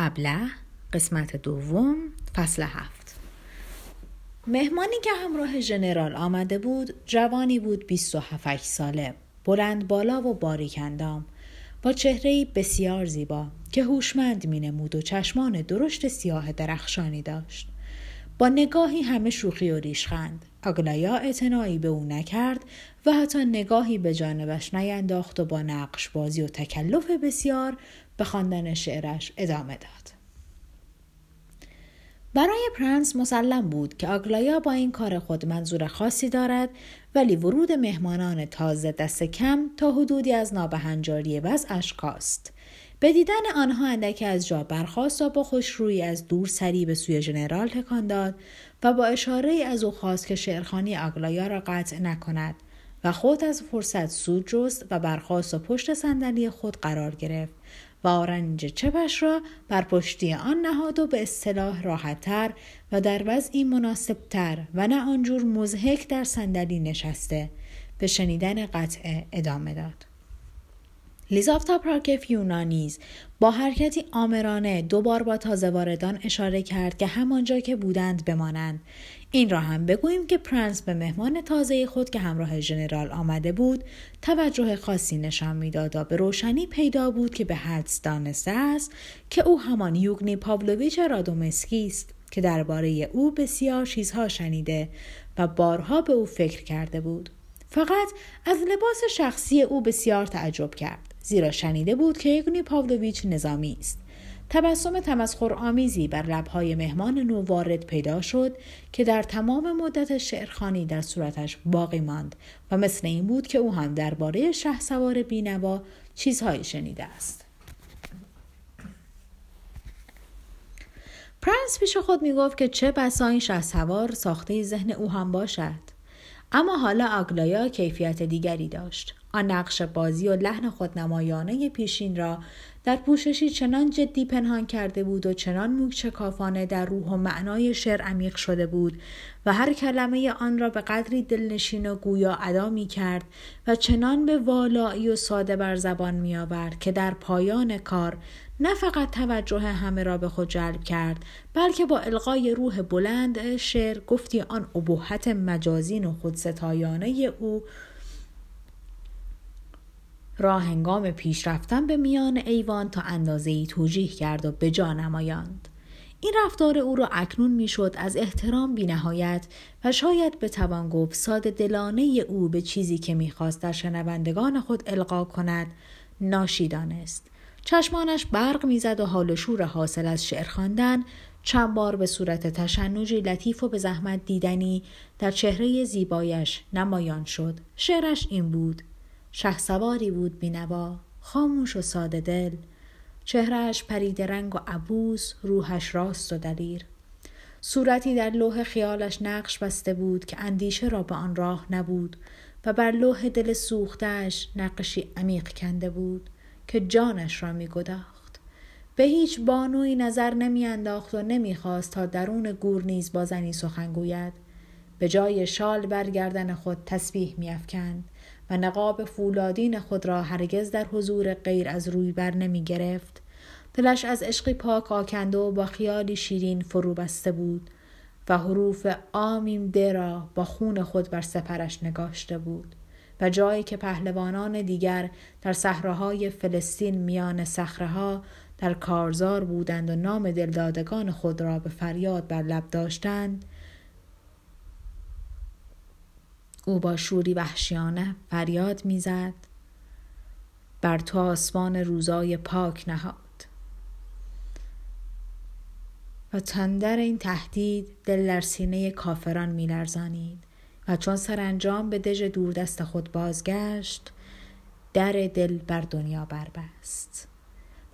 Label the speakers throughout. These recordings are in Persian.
Speaker 1: ابله قسمت دوم فصل هفت. مهمانی که همراه ژنرال آمده بود جوانی بود بیست و هفت ساله. بلند بالا و باریک اندام. با چهره بسیار زیبا که هوشمند مینمود و چشمان درشت سیاه درخشانی داشت. با نگاهی همه شوخی و ریشخند. آگلایا اعتنایی به او نکرد و حتی نگاهی به جانبش نینداخت و با نقش بازی و تکلف بسیار به خواندن شعرش ادامه داد. برای پرنس مسلم بود که آگلایا با این کار خود منظور خاصی دارد ولی ورود مهمانان تازه دست کم تا حدودی از نابهنجاری وضعش کاست. به دیدن آنها اندکی از جا برخاست و با خوشرویی از دور سری به سوی ژنرال تکان داد و با اشاره از او خواست که شعرخانی آگلایا را قطع نکند و خود از فرصت سود جست و برخاست و پشت صندلی خود قرار گرفت و آرنج چپش را بر پشتی آن نهاد و به اصطلاح راحتتر و در وضعی مناسبتر و نه آنجور مزهک در صندلی نشسته به شنیدن قطعه ادامه داد. لیزافتا پراکف یونانیز با حرکتی آمرانه دوبار با تازه واردان اشاره کرد که همانجا که بودند بمانند. این را هم بگوییم که پرنس به مهمان تازه خود که همراه ژنرال آمده بود توجه خاصی نشان می‌داد و به روشنی پیدا بود که به حدس دانسته است که او همان یوگنی پاولویچ رادومسکی است که درباره او بسیار چیزها شنیده و بارها به او فکر کرده بود. فقط از لباس شخصی او بسیار تعجب کرد. زیرا شنیده بود که یگنی پاولویچ نظامی است. تبسم تمسخر آمیزی بر لبهای مهمان نو وارد پیدا شد که در تمام مدت شعرخانی در صورتش باقی ماند و مثل این بود که او هم درباره شه سوار بینوا چیزهایی شنیده است. پرنس پیش خود می گفت که چه بسا این شه سوار ساخته ذهن او هم باشد. اما حالا آگلایا کیفیت دیگری داشت. آن نقش بازی و لحن خودنمایانه پیشین را در پوششی چنان جدی پنهان کرده بود و چنان موکچکافانه در روح و معنای شعر عمیق شده بود و هر کلمه آن را به قدری دلنشین و گویا ادا می کرد و چنان به والایی و ساده بر زبان می آورد که در پایان کار نه فقط توجه همه را به خود جلب کرد بلکه با القای روح بلند شعر گفتی آن ابهت مجازین و خودستایانه او را هنگام پیش رفتن به میان ایوان تا اندازه ای توجیه کرد و به جا نمایاند. این رفتار او را اکنون می‌شد از احترام بینهایت و شاید به توان گفت ساده دلانه او به چیزی که می‌خواست در شنوندگان خود القا کند ناشی دانست. چشمانش برق می‌زد و حال و شور حاصل از شعر خواندن چند بار به صورت تشنجی لطیف و به زحمت دیدنی در چهره زیبایش نمایان شد. شعرش این بود شه سواری بود بینوا خاموش و ساده دل چهرهش پرید رنگ و عبوس روحش راست و دلیر صورتی در لوح خیالش نقش بسته بود که اندیشه را به آن راه نبود و بر لوح دل سوختش نقشی عمیق کنده بود که جانش را می گداخت. به هیچ بانوی نظر نمی انداخت و نمی خواست تا درون گور نیز با زنی سخن گوید. به جای شال برگردن خود تسبیح می افکند و نقاب فولادین خود را هرگز در حضور غیر از روی بر نمی گرفت. دلش از عشقی پاک آکنده و با خیالی شیرین فرو بسته بود و حروف آمیم ده را با خون خود بر سپرش نگاشته بود و جایی که پهلوانان دیگر در صحراهای فلسطین میان صخره در کارزار بودند و نام دلدادگان خود را به فریاد بر لب داشتند او با شوری وحشیانه فریاد می‌زد. بر تو آسمان روزای پاک نهاد. و تندر این تهدید دل در سینه کافران میلرزانید و چون سرانجام به دژ دوردست خود بازگشت در دل بر دنیا بربست.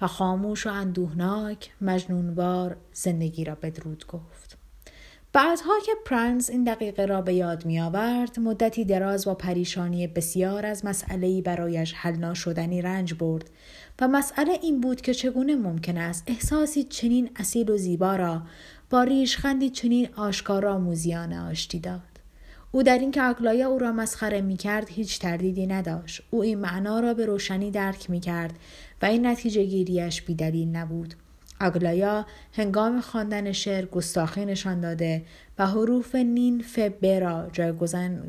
Speaker 1: و خاموش و اندوهناک مجنونوار زندگی را بدرود گفت. بعدها که پرنس این دقیقه را به یاد می آورد مدتی دراز با پریشانی بسیار از مسئله برایش حل ناشدنی رنج برد و مسئله این بود که چگونه ممکن است احساسی چنین اصیل و زیبا را با ریشخندی چنین آشکارا موزیانه آشتی داد. او در اینکه اکلایا او را مسخره می کرد هیچ تردیدی نداشت. او این معنا را به روشنی درک می کرد و این نتیجه گیریش بیدلیل نبود. آگلایا هنگام خواندن شعر گستاخی نشان داده و حروف نین ف را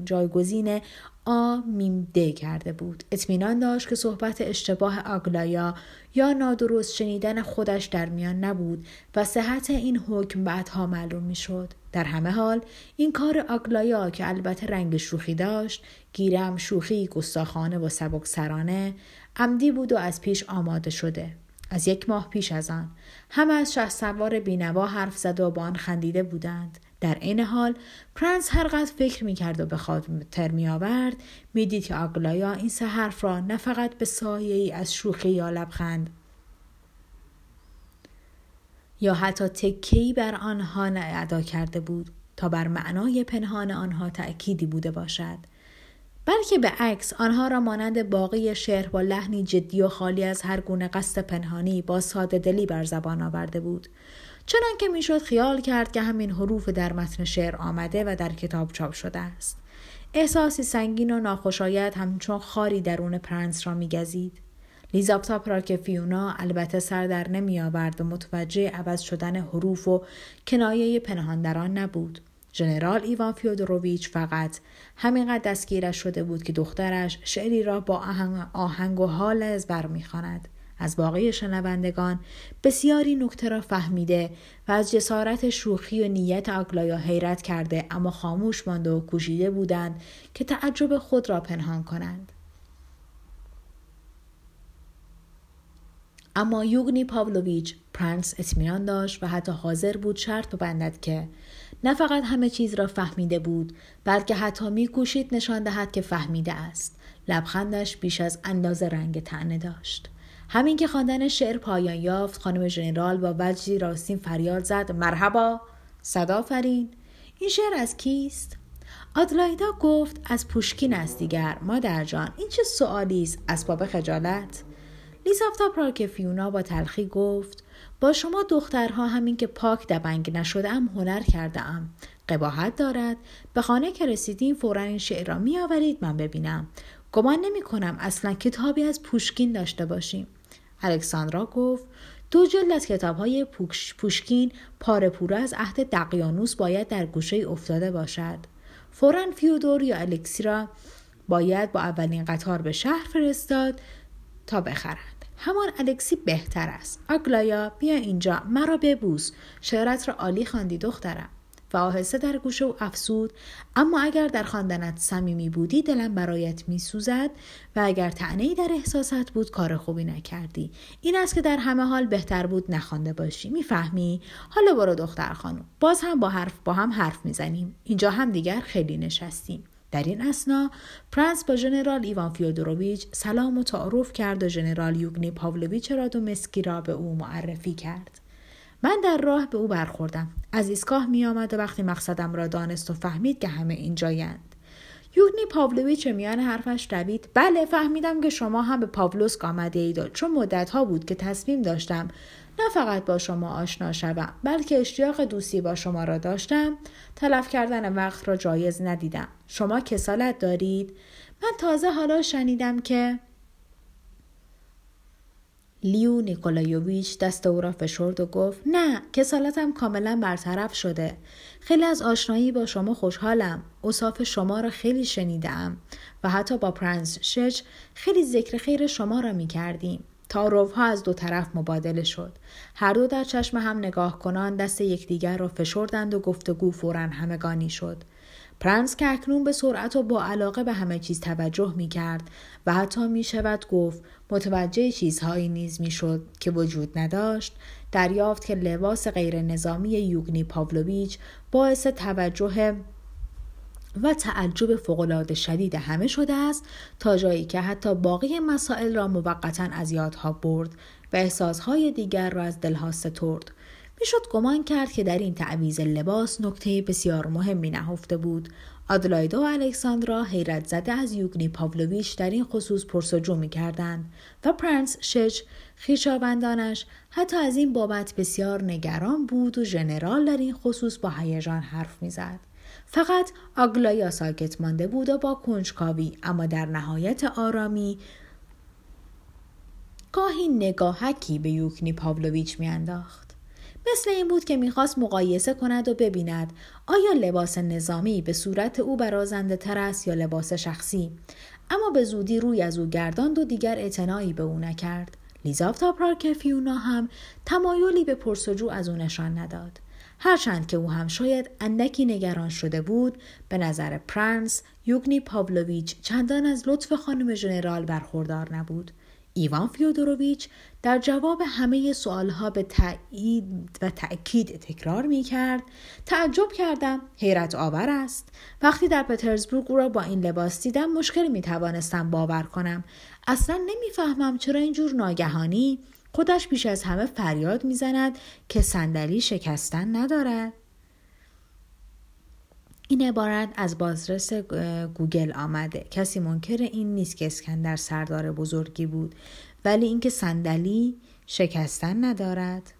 Speaker 1: جایگزین آ میم د کرده بود. اطمینان داشت که صحبت اشتباه آگلایا یا نادرست شنیدن خودش در میان نبود و صحت این حکم بعدها معلوم می‌شد. در همه حال این کار آگلایا که البته رنگ شوخی داشت گیرم شوخی گستاخانه و سبک سرانه عمدی بود و از پیش آماده شده. از یک ماه پیش از آن همه از شه سوار بینوا حرف زده و با آن خندیده بودند. در این حال پرنس هرقدر فکر می‌کرد و به خاطر میآورد می‌دید که آگلایا این سه حرف را نه فقط به سایه ای از شوخی یا لبخند یا حتی تکی بر آنها ادا کرده بود تا بر معنای پنهان آنها تأکیدی بوده باشد. بلکه به عکس آنها را مانند باقی شعر با لحنی جدی و خالی از هر گونه قصد پنهانی با ساده دلی بر زبان آورده بود. چنان که می‌شد خیال کرد که همین حروف در متن شعر آمده و در کتاب چاپ شده است. احساسی سنگین و ناخوشایند همچون خاری درون پرنس را میگزید. لیزاوتا پراکفیونا البته سر در نمی آورد و متوجه عوض شدن حروف و کنایه پنهان در آن نبود. ژنرال ایوان فیودروویچ فقط. همینقدر دستگیرش شده بود که دخترش شعری را با آهنگ و حال ازبر می‌خواند. از باقی شنوندگان بسیاری نکته را فهمیده و از جسارت شوخی و نیت آگلایا حیرت کرده اما خاموش مانده و کوشیده بودند که تعجب خود را پنهان کنند. اما یوگنی پاولویچ پرنس اطمینان داشت و حتی حاضر بود شرط ببندد که نه فقط همه چیز را فهمیده بود بلکه حتی میکوشید نشان دهد که فهمیده است. لبخندش بیش از اندازه رنگ تنه داشت. همین که خواندن شعر پایان یافت خانم ژنرال با وجدی راستین فریاد زد مرحبا. صدا فرین. این شعر از کیست؟ آدلایدا گفت از پوشکین است دیگر مادر جان. این چه سوالی است؟ اسباب خجالت؟ لیزافتا فیونا با تلخی گفت با شما دخترها همین که پاک دبنگ نشده ام هنر کرده ام. قباحت دارد. به خانه که رسیدیم فورا این شعر را می آورید من ببینم. گمان نمی کنم اصلا کتابی از پوشکین داشته باشیم. الکساندرا گفت دو جلد از کتاب های پوشکین پاره پوره از عهد دقیانوس باید در گوشه افتاده باشد. فورا فیودور یا الکسیرا باید با اولین قطار به شهر فرستاد تا بخرند. همان الکسی بهتر است. آگلایا بیا اینجا مرا ببوس. شعرت را عالی خواندی دخترم. و آهسته در گوشه او افسود اما اگر در خواندنت صمیمی بودی دلم برایت میسوزد و اگر تعنی در احساسات بود کار خوبی نکردی. این است که در همه حال بهتر بود نخوانده باشی. می‌فهمی؟ حالا برو دختر خانم. باز هم با حرف با هم حرف می‌زنیم. اینجا هم دیگر خیلی نشستیم. در این اثنا پرنس با ژنرال ایوان فیودوروویچ سلام و تعارف کرد و ژنرال یوگنی پاولویچ رادومسکی را به او معرفی کرد. من در راه به او برخوردم. از ایستگاه می آمد و وقتی مقصدم را دانست و فهمید که همه اینجایند. یوگنی پاولویچ میان حرفش دوید بله فهمیدم که شما هم به پاولوسک آمده اید چون مدت ها بود که تصمیم داشتم نه فقط با شما آشنا شوم بلکه اشتیاق دوستی با شما را داشتم. تلف کردن وقت را جایز ندیدم. شما کسالت دارید؟ من تازه حالا شنیدم که لیو نیکولایوویچ دست او را فشرد و گفت نه کسالتم کاملا برطرف شده. خیلی از آشنایی با شما خوشحالم. اوصاف شما را خیلی شنیدم و حتی با پرنس شچ خیلی ذکر خیر شما را می کردیم تعارف ها از دو طرف مبادله شد. هر دو در چشم هم نگاه کنان دست یکدیگر را فشردند و گفتگو فورا همگانی شد. پرنس که اکنون به سرعت و با علاقه به همه چیز توجه می کرد و حتی می شود گفت متوجه چیزهایی نیز می شد که وجود نداشت دریافت که لباس غیر نظامی یوگنی پاولویچ باعث توجه و تعجب فوقالعاده شدید همه شده است تا جایی که حتی باقی مسائل را موقتا از یادها برد و احساسهای دیگر را از دلها سترد می‌شد گمان کرد که در این تعویز لباس نکته بسیار مهمی نهفته بود آدلایدا و الکساندرا حیرت زده از یوگنی پاولویچ در این خصوص پرسجو می کردند و پرنس شش خیشاوندانش حتی از این بابت بسیار نگران بود و ژنرال در این خصوص با هیجان حرف می‌زد. فقط آگلایا ساکت مانده بود و با کنجکاوی اما در نهایت آرامی گاهی نگاهکی به یوکنی پاولویچ میانداخت. مثل این بود که می‌خواست مقایسه کند و ببیند آیا لباس نظامی به صورت او برازنده تر است یا لباس شخصی. اما به زودی روی از او گرداند و دیگر اعتنایی به او نکرد. لیزافتا پراکفیونا هم تمایلی به پرسجو از او نشان نداد. هرچند که او هم شاید اندکی نگران شده بود به نظر پرنس یوگنی پاولویچ چندان از لطف خانم ژنرال برخوردار نبود. ایوان فیودوروویچ در جواب همه سوالها به تایید و تأکید تکرار می کرد تعجب کردم حیرت آور است. وقتی در پترزبورگ او را با این لباس دیدم مشکل می توانستم باور کنم. اصلا نمی‌فهمم چرا اینجور ناگهانی خودش بیش از همه فریاد می‌زند که صندلی شکستن ندارد. این عبارت از بازرس گوگل آمده. کسی منکر این نیست که اسکندر سردار بزرگی بود ولی اینکه صندلی شکستن ندارد.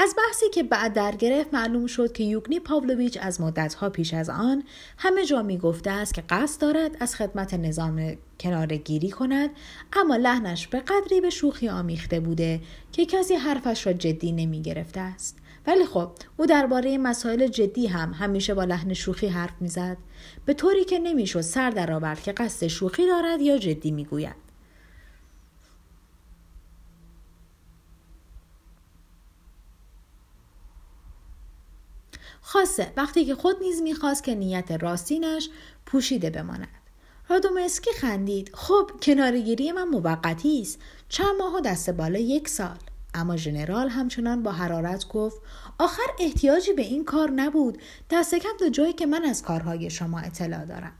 Speaker 1: از بحثی که بعد در گرفت معلوم شد که یوگنی پاولویچ از مدتها پیش از آن همه جا می گفته است که قصد دارد از خدمت نظام کنار گیری کند اما لحنش به قدری به شوخی آمیخته بوده که کسی حرفش را جدی نمی گرفته است. ولی خب او درباره مسائل جدی هم همیشه با لحن شوخی حرف می‌زد به طوری که نمی‌شد سر درآورد که قصد شوخی دارد یا جدی می‌گوید. خاصه وقتی که خود نیز می‌خواست که نیت راستینش پوشیده بماند. رادومسکی خندید خب کنارگیری من موقتی است. چند ماه و دست بالا یک سال. اما ژنرال همچنان با حرارت گفت آخر احتیاجی به این کار نبود. دست کم تا جایی که من از کارهای شما اطلاع دارم.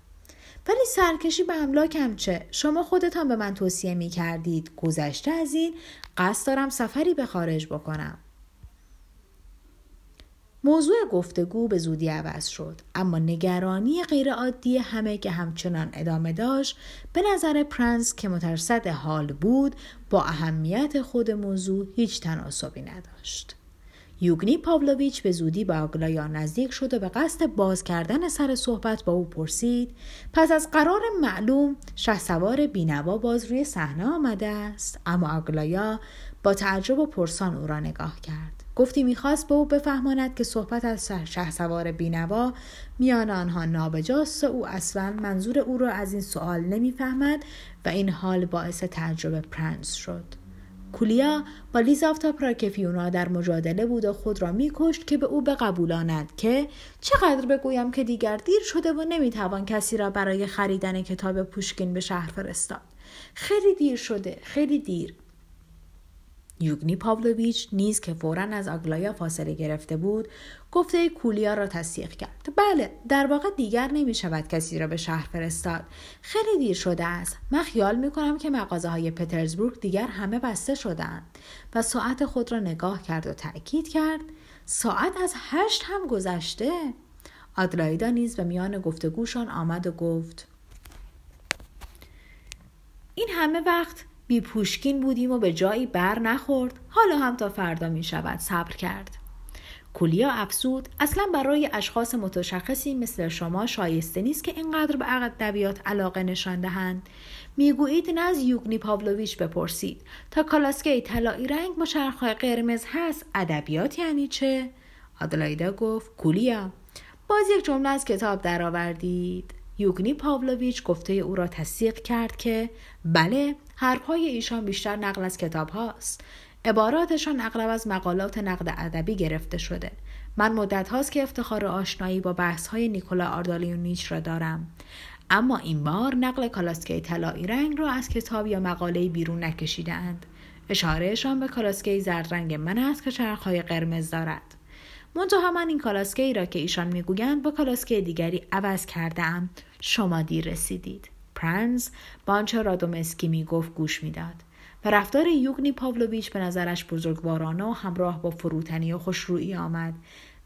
Speaker 1: ولی سرکشی به املاکم چه؟ شما خودتان به من توصیه می کردید گذشته از این قصد دارم سفری به خارج بکنم. موضوع گفتگو به زودی عوض شد اما نگرانی غیرعادی همه که همچنان ادامه داشت به نظر پرنس که مترصد حال بود با اهمیت خود موضوع هیچ تناسبی نداشت. یوگنی پاولویچ به زودی به آگلایا نزدیک شد و به قصد باز کردن سر صحبت با او پرسید پس از قرار معلوم سوار بینوا باز روی صحنه آمده است؟ اما آگلایا با تعجب و پرسان او را نگاه کرد. گفتی می‌خواست به او بفهماند که صحبت از شه سوار بینوا میان آنها نابجاست او اصلا منظور او را از این سوال نمی‌فهمد و این حال باعث تعجب پرنس شد. کولیا با لیزافتا پراکفیونا در مجادله بود و خود را میکشت که به او بقبولاند که چقدر بگویم که دیگر دیر شده و نمی‌توان کسی را برای خریدن کتاب پوشکین به شهر فرستاد. خیلی دیر شده خیلی دیر. یوگنی پاولویچ نیز که فورا از آگلایا فاصله گرفته بود گفته کولیا را تصدیق کرد. بله در واقع دیگر نمی شود کسی را به شهر فرستاد. خیلی دیر شده است. من خیال می کنم که مغازه های پترزبورگ دیگر همه بسته شدند و ساعت خود را نگاه کرد و تأکید کرد. ساعت از هشت هم گذشته؟ آدلایدا نیز به میان گفتگوشان آمد و گفت این همه وقت بی پوشکین بودیم و به جایی بر نخورد. حالا هم تا فردا می شود صبر کرد. کولیا افسود اصلا برای اشخاص متشخصی مثل شما شایسته نیست که اینقدر به ادبیات علاقه نشان دهند. می‌گویید نه از یوگنی پاولویچ بپرسید. تا کالاسکه طلایی رنگ با چرخهای قرمز هست ادبیات یعنی چه؟ آدلایدا گفت کولیا باز یک جمله از کتاب درآوردید. یوگنی پاولویچ گفته او را تصدیق کرد که بله حرفهای ایشان بیشتر نقل از کتاب هاست. عباراتشان اغلب از مقالات نقد ادبی گرفته شده. من مدت هاست که افتخار آشنایی با بحث های نیکولا آردالیونیچ را دارم. اما این بار نقل کالاسکه طلایی رنگ را از کتاب یا مقاله بیرون نکشیدند. اشارهشان به کالاسکه زرد رنگ من است که چرخهای قرمز دارد. منتها من این کالاسکه ای را که ایشان می‌گویند با کالاسکه دیگری عوض کرده ام. شما دیر رسیدید. پرنس با آنچه رادومسکی می‌گفت گوش می‌داد. و رفتار یوگنی پاولویچ به نظرش بزرگوارانه و همراه با فروتنی و خوشرویی آمد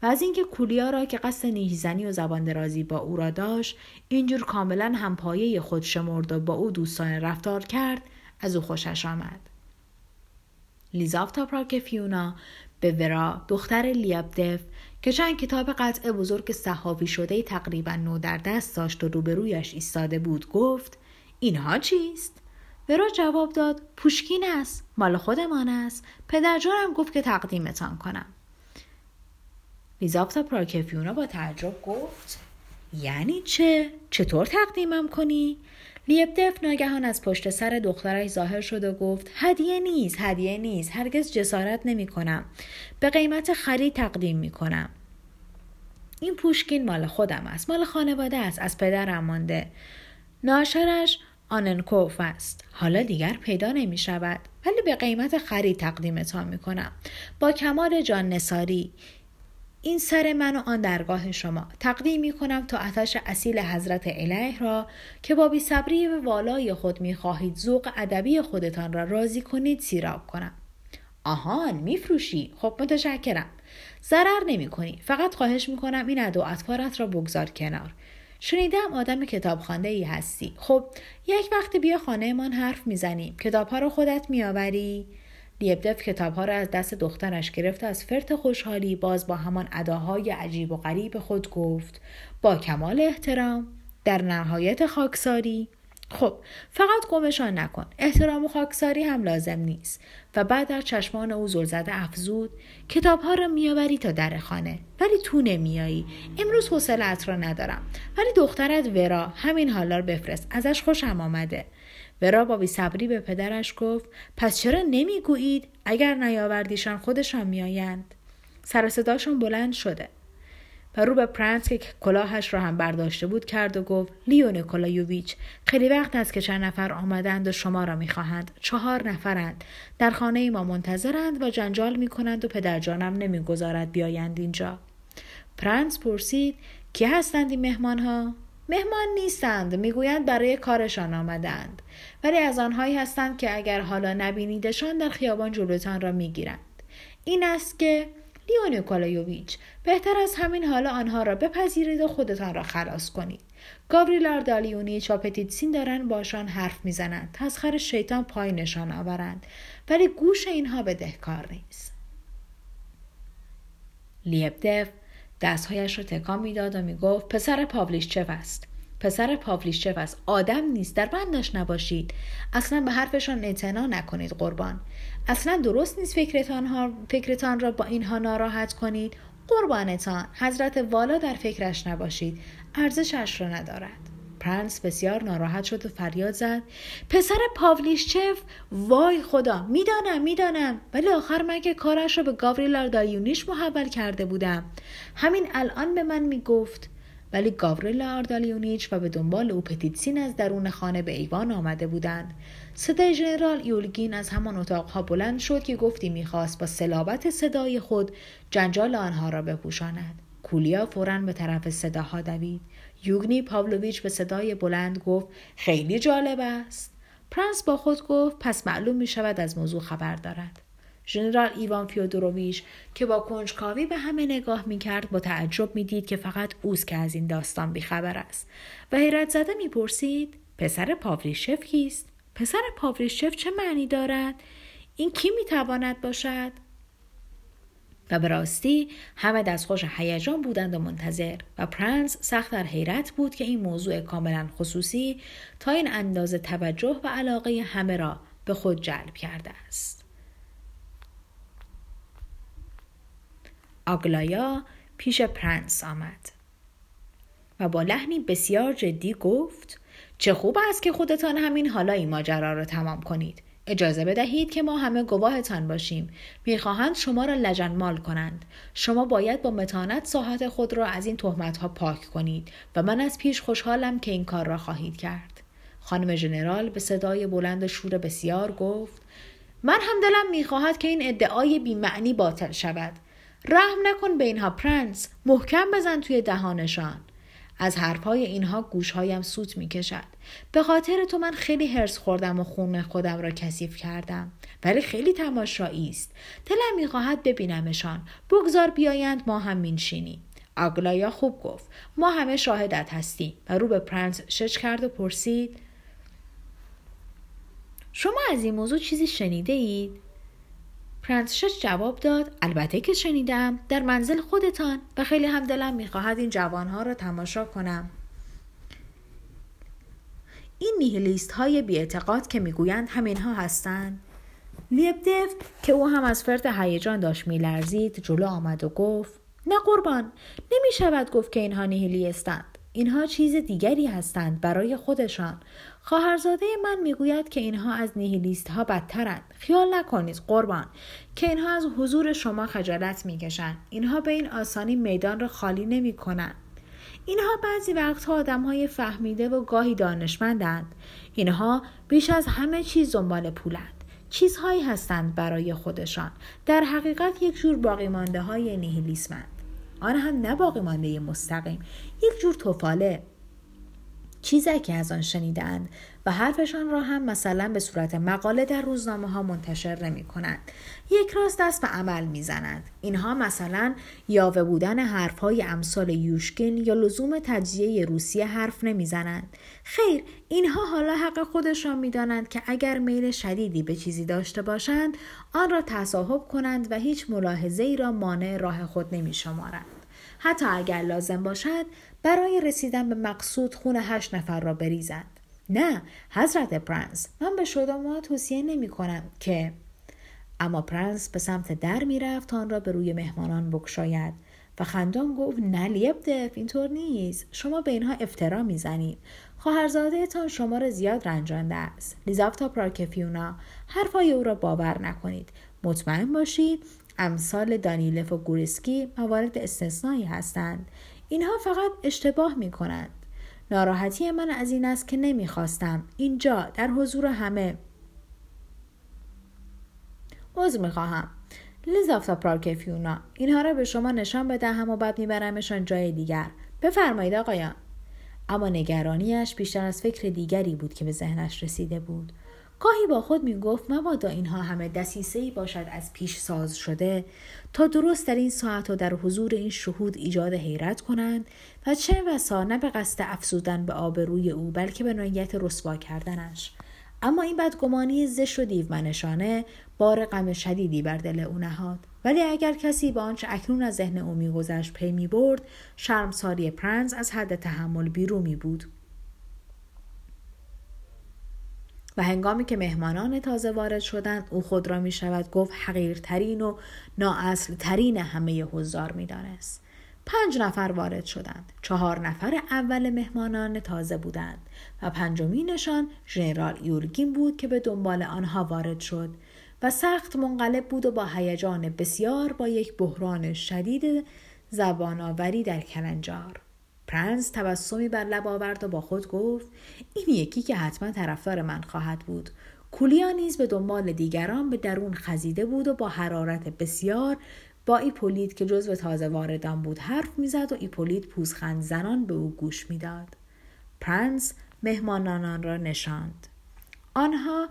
Speaker 1: و از اینکه کولیا را که قصد نیزنی و زبان درازی با او را داشت اینجور کاملا همپایه خود شمرد و با او دوستانه رفتار کرد از او خوشش آمد. لیزافتا پراکفیونا به ورا دختر لیابدف که چند کتاب قطع بزرگ صحافی شده تقریبا نو در دست داشت و روبرویش ایستاده بود گفت اینها چیست؟ ورا جواب داد پوشکین است مال خودمان است پدرجانم گفت که تقدیمتان کنم لیزاپتا پراکفیونا با تعجب گفت یعنی چه؟ چطور تقدیمم کنی؟ لیبدف ناگهان از پشت سر دخترش ظاهر شد و گفت هدیه نیست هدیه نیست هرگز جسارت نمی کنم به قیمت خرید تقدیم می کنم این پوشکین مال خودم است مال خانواده است از پدرم مانده. ناشرش آننکوف است. حالا دیگر پیدا نمی شود ولی به قیمت خرید تقدیمتان می کنم با کمال جان نساری این سر من و آن درگاه شما. تقدیم می کنم تا آتش اصیل حضرت اله را که با بیصبری و والای خود می خواهید ذوق ادبی خودتان را راضی کنید سیراب کنم. آهان میفروشی؟ خب متشکرم. ضرر نمی کنی. فقط خواهش می کنم این ادو اطفارت را بگذار کنار. شنیدم آدم کتابخانه ای هستی. خب یک وقت بیا خانه من حرف می‌زنیم کتاب ها رو خودت میآوری لیبدف کتاب ها را از دست دخترش گرفت از فرت خوشحالی باز با همان اداهای عجیب و غریب خود گفت با کمال احترام در نهایت خاکساری. خب فقط گمشان نکن احترام و خاکساری هم لازم نیست. و بعد در چشمان او زلزده افزود کتاب ها را میآوری تا در خانه. ولی تو نمیایی امروز حوصلت را ندارم. ولی دخترت ورا همین حالا بفرست. ازش خوشم آمده. ورا با بیصبری به پدرش گفت پس چرا نمی‌گویید اگر نیاوردیشان خودشان میآیند؟ سر صداشون بلند شده. و رو به پرنس که کلاهش را هم برداشته بود کرد و گفت لیو نیکولایوویچ خیلی وقت است که چند نفر آمدند و شما را می‌خواهند. چهار نفرند. در خانه ما منتظرند و جنجال می‌کنند و پدرجانم نمی‌گذارد بیایند اینجا. پرنس پرسید کی هستند این مهمان ها مهمان نیستند. می‌گویند برای کارشان آمدند. ولی از آنهایی هستند که اگر حالا نبینیدشان در خیابان جلوتان را می‌گیرند. این است که لیو نیکولایوویچ بهتر از همین حالا آنها را بپذیرید و خودتان را خلاص کنید. گاوریل آردالیونیچ و پتیتسین دارن باشان حرف می‌زنند. تا از خر شیطان پایینشان آورند. ولی گوش اینها بدهکار نیست. لیبدف دستهایش را تکان می‌داد و می‌گفت پسر پاولیشچف است؟ پسر پاولیشچف است آدم نیست در بندش نباشید. اصلا به حرفشان اعتنا نکنید قربان. اصلا درست نیست فکرتان, ها، فکرتان را با اینها ناراحت کنید. قربانتان حضرت والا در فکرش نباشید. ارزشش را ندارد. پرنس بسیار ناراحت شد و فریاد زد. پسر پاولیشچف وای خدا می‌دانم می‌دانم. ولی آخر من که کارش را به گاوریل آردالیونیچ محول کرده بودم. همین الان به من می‌گفت. ولی گاوریل آردالیونیچ و به دنبال او پتیتسین از درون خانه به ایوان آمده بودند. صدای ژنرال ایولگین از همان اتاقها بلند شد که گفتی می‌خواست با صلابت صدای خود جنجال آنها را بپوشاند. کولیا فورا به طرف صداها دوید. یوگنی پاولویچ به صدای بلند گفت خیلی جالب است. پرنس با خود گفت پس معلوم می شود از موضوع خبر دارد. ژنرال ایوان فیودوروویچ که با کنجکاوی به همه نگاه می کرد با تعجب می دید که فقط اوست که از این داستان بیخبر است و حیرت زده می پرسید پسر پاولیشچف کیست؟ پسر پاولیشچف چه معنی دارد؟ این کی می تواند باشد؟ و به راستی همه دستخوش هیجان بودند و منتظر و پرنس سخت در حیرت بود که این موضوع کاملا خصوصی تا این اندازه توجه و علاقه همه را به خود جلب کرده است. آگلایا پیش پرنس آمد و با لحنی بسیار جدی گفت چه خوب است که خودتان همین حالا این ماجرا را تمام کنید. اجازه بدهید که ما همه گواهتان باشیم. می‌خواهند شما را لجنمال کنند. شما باید با متانت ساحت خود را از این تهمت ها پاک کنید و من از پیش خوشحالم که این کار را خواهید کرد. خانم ژنرال به صدای بلند شور بسیار گفت من هم دلم می‌خواهد که این ادعای بیمعنی باطل شود. رحم نکن به اینها پرنس محکم بزن توی دهانشان از حرفهای اینها گوشهایم سوت می کشد. به خاطر تو من خیلی هرس خوردم و خون خودم را کثیف کردم. ولی خیلی تماشایی است. دلم می‌خواهد ببینمشان. بگذار بیایند ما هم مینشینیم. آگلایا خوب گفت. ما همه شاهدت هستیم و رو به پرنس شش کرد و پرسید شما از این موضوع چیزی شنیده اید؟ پرنسشش جواب داد البته که شنیدم. در منزل خودتان. و خیلی هم دلم می‌خواهد این جوانها را تماشا کنم. این نیهلیست های بیاعتقاد که می‌گویند همینها هستند. لیبدف که او هم از فرد هیجان داشت میلرزید جلو آمد و گفت نه قربان نمی شود گفت که اینها نیهیلیستند اینها چیز دیگری هستند برای خودشان. خواهرزاده من می‌گوید که اینها از نیهیلیست ها بدترند. خیال نکنید قربان. که اینها از حضور شما خجالت می‌کشند. اینها به این آسانی میدان را خالی نمی کنند اینها بعضی وقتها آدم های فهمیده و گاهی دانشمندند. اینها بیش از همه چیز دنبال پولند. چیزهایی هستند برای خودشان. در حقیقت یک جور باقی مانده های نیهیلیسمند آن هم نه باقی مانده مستقیم. یک جور توفاله چیزی که از آن شنیدند و حرفشان را هم مثلا به صورت مقاله در روزنامه ها منتشر نمی کنند. یک راست دست به عمل می زنند. اینها مثلا یاوه بودن حرف های امثال یوشکین یا لزوم تجزیه روسیه حرف نمی زنند. خیر اینها حالا حق خودشان می دانند که اگر میل شدیدی به چیزی داشته باشند آن را تصاحب کنند و هیچ ملاحظه ای را مانع راه خود نمی شمارند. حتی اگر لازم باشد برای رسیدن به مقصود خون هشت نفر را بریزند نه حضرت پرنس من به شما توصیه نمی کنم که. اما پرنس به سمت در می‌رفت تا آن را به روی مهمانان بگشاید و خندان گفت نه لیبدف اینطور نیست. شما به اینها افترا می‌زنید خواهرزادهتان شما را زیاد رنجانده است. لیزاوتا پراکفیونا حرفهای او را باور نکنید. مطمئن باشید امثال دانیلف و گوریسکی موارد استثنایی هستند. اینها فقط اشتباه می کنند. ناراحتی من از این است که نمی‌خواستم اینجا در حضور همه. عذر می‌خواهم. لیزافتا پارکفیونا اینها را به شما نشان بدهم و بعد میبرمشان جای دیگر. بفرمایید آقایان. اما نگرانیش بیشتر از فکر دیگری بود که به ذهنش رسیده بود. گاهی با خود می گفت مبادا اینها همه دسیسه ای باشد از پیش ساز شده. تا درست در این ساعت و در حضور این شهود ایجاد حیرت کنند و چه بسا نه به قصد افزودن به آبروی او بلکه به نیت رسوا کردنش. اما این بدگمانی زشت و دیومنشانه بار غم شدیدی بر دل او نهاد. ولی اگر کسی به آنچه اکنون از ذهن او میگذشت پی می برد شرمساری پرنس از حد تحمل بیرون می بود. و هنگامی که مهمانان تازه وارد شدند او خود را می شود گفت حقیرترین و نااصل ترین همه حضار می دانست. پنج نفر وارد شدند. چهار نفر اول مهمانان تازه بودند و پنجمینشان ژنرال یورگین بود که به دنبال آنها وارد شد و سخت منقلب بود و با هیجان بسیار با یک بحران شدید زبانآوری در کلنجار. پرنس تبسمی بر لب آورد و با خود گفت این یکی که حتما طرفدار من خواهد بود. کولیا نیز به دنبال دیگران به درون خزیده بود و با حرارت بسیار با ایپولیت که جزو تازه واردان بود حرف می‌زد و ایپولیت پوزخند زنان به او گوش می‌داد. پرنس مهمانان را نشاند. آنها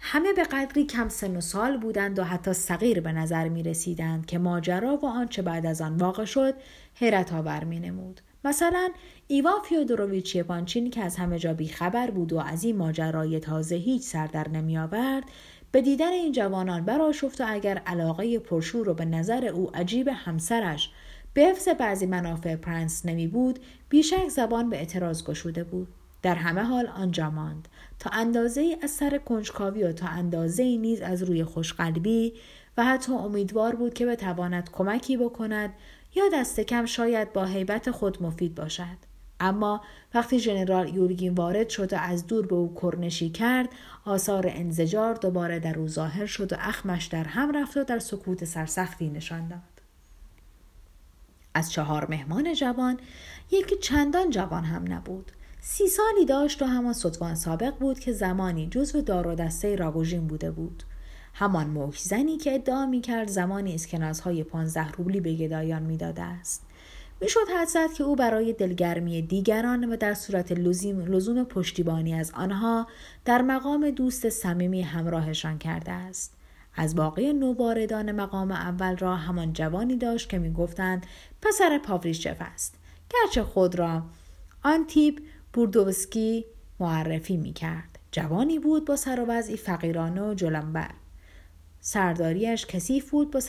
Speaker 1: همه به قدری کم سن و سال بودند و حتی صغیر به نظر می رسیدند که ماجرا و آنچه بعد از آن واقع شد حیرت آور می نمود. مثلا ایوان فیودوروویچ یپانچین که از همه جا بیخبر بود و از این ماجرای تازه هیچ سر در نمی آورد به دیدن این جوانان برآشفت و اگر علاقه پرشور و به نظر او عجیب همسرش به حفظ بعضی منافع پرنس نمی بود بیشک زبان به اعتراض گشوده بود. در همه حال آنجا ماند. تا اندازه ای از سر کنجکاوی و تا اندازه نیز از روی خوشقلبی و حتی امیدوار بود که بتواند کمکی بکند یا دست کم شاید با حیبت خود مفید باشد. اما وقتی ژنرال یورگین وارد شد و از دور به او کرنشی کرد آثار انزجار دوباره در او ظاهر شد و اخمش در هم رفت و در سکوت سرسختی نشان داد. از چهار مهمان جوان یکی چندان جوان هم نبود. سی سالی داشت و همان صدوان سابق بود که زمانی جزو دار و دسته راگوژین بوده بود. همان موکزنی که ادعا می کرد زمانی اسکناسهای پانزده روبلی به گدایان می‌داده است. می‌شد حد که او برای دلگرمی دیگران و در صورت لزوم, لزوم پشتیبانی از آنها در مقام دوست صمیمی همراهشان کرده است. از باقی نوواردان مقام اول را همان جوانی داشت که می‌گفتند پسر پاوریشچف است. گرچه خود را آن تیپ بوردوسکی معرفی می کرد. جوانی بود با سر و وضعی فقیرانه و جلنبر. سرداریش کثیف بود با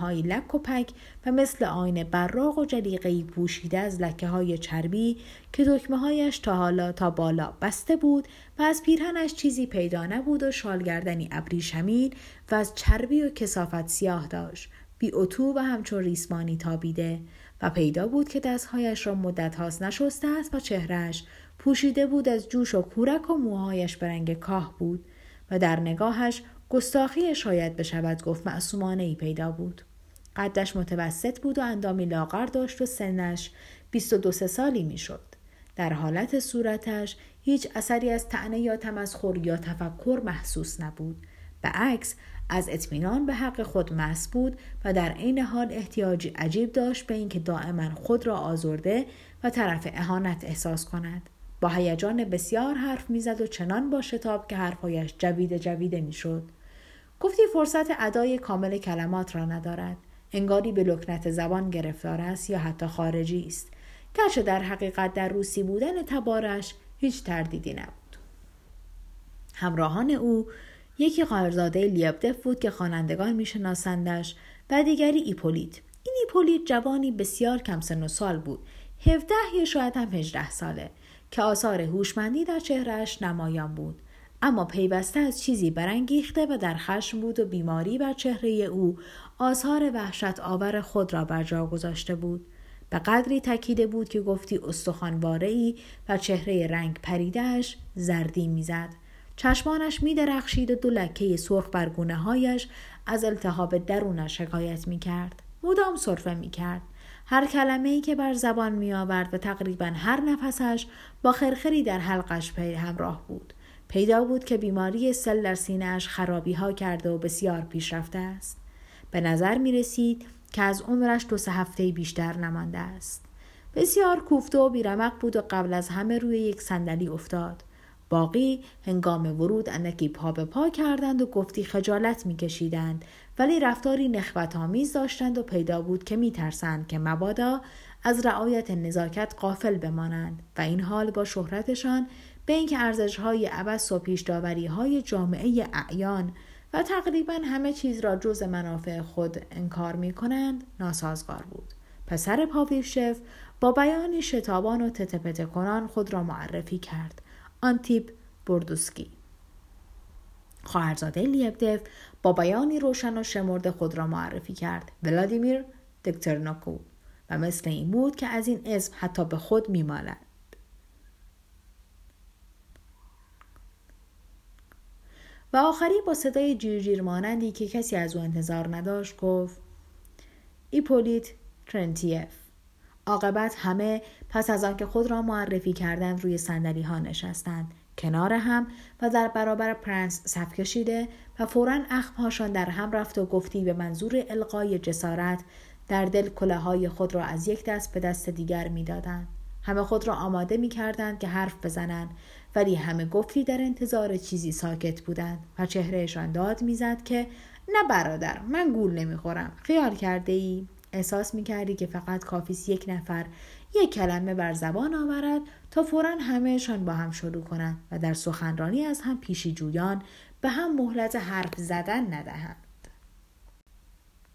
Speaker 1: های لک و پک و مثل آین براق و جلیقهای پوشیده از لکه های چربی که دکمه هایش تا حالا تا بالا بسته بود و از پیرهنش چیزی پیدا نبود و شالگردنی ابریشمین و از چربی و کسافت سیاه داشت. بی اتو و همچون ریسمانی تابیده و پیدا بود که دستهایش را مدت هاست نشسته است و چهرهش پوشیده بود از جوش و کورک و موهایش به رنگ کاه بود و در نگاهش گستاخی شاید بشود گفت معصومانه ای پیدا بود. قدش متوسط بود و اندامی لاغر داشت و سنش 22 سالی می‌شد. در حالت صورتش هیچ اثری از تعنه یا تمسخر یا تفکر محسوس نبود. به عکس از اطمینان به حق خود مس بود و در عین حال احتیاجی عجیب داشت به اینکه دائما خود را آزرده و طرف اهانت احساس کند. با هیجان بسیار حرف می‌زد و چنان با شتاب که حرفهایش جویده جویده می‌شد. گفتی فرصت ادای کامل کلمات را ندارد. انگاری به لکنت زبان گرفتار است یا حتی خارجی است. گرچه در حقیقت در روسی بودن تبارش هیچ تردیدی نبود. همراهان او یکی قارزاده لیبدف بود که خوانندگان میشناسندش و دیگری ایپولیت این ایپولیت جوانی بسیار کم سن و سال بود. هفده یا شاید هم هجده ساله که آثار هوشمندی در چهرهش نمایان بود. اما پیوسته از چیزی برانگیخته و در خشم بود و بیماری بر چهره او آثار وحشت آور خود را بر جا گذاشته بود به قدری تکیده بود که گفتی ای و چهره رنگ پریدهش زردی می‌زد چشمانش می درخشید و دو لکه سرخ بر گونه هایش از التهاب درونش شکایت می کرد. مدام صرفه می کرد. هر کلمه ای که بر زبان می آورد و تقریبا هر نفسش با خرخری در حلقش پی همراه بود. پیدا بود که بیماری سل در سینهاش خرابی ها کرده و بسیار پیشرفته است. به نظر می رسید که از عمرش دو سه هفته بیشتر نمانده است. بسیار کوفته و بیرمق بود و قبل از همه روی یک صندلی افتاد. باقی هنگام ورود اندکی پا به پا کردند و گفتی خجالت میکشیدند ولی رفتاری نخوت آمیز داشتند و پیدا بود که میترسند که مبادا از رعایت نزاکت قافل بمانند و این حال با شهرتشان به اینکه ارزش های عبس و پیشداوری های جامعه اعیان و تقریبا همه چیز را جز منافع خود انکار می کنند ناسازگار بود. پسر پاویشف با بیانی شتابان و تتپت کنان خود را معرفی کرد. آنتیپ بردوسکی خواهرزاده لیبدف با بیانی روشن و شمرد خود را معرفی کرد ولادیمیر دکترناکو و مثل این بود که از این اسم حتی به خود میمالد و آخری با صدای جیرجیر مانندی که کسی از او انتظار نداشت گفت ایپولیت ترنتیف عاقبت همه پس از آنکه خود را معرفی کردند روی صندلی ها نشستند. کنار هم و در برابر پرنس صف کشیده و فورا اخمهاشان در هم رفت و گفتی به منظور القای جسارت در دل کلاه های خود را از یک دست به دست دیگر می‌دادند. همه خود را آماده می کردند که حرف بزنند. ولی همه گفتی در انتظار چیزی ساکت بودند و چهرهشان داد می‌زد که نه برادر من گول نمی‌خورم. خیال کرده ای احساس می کردی که فقط کافیست یک نفر یک کلمه بر زبان آورد تا فورا همهشان با هم شروع کنند و در سخنرانی از هم پیشی جویان به هم مهلت حرف زدن ندهند.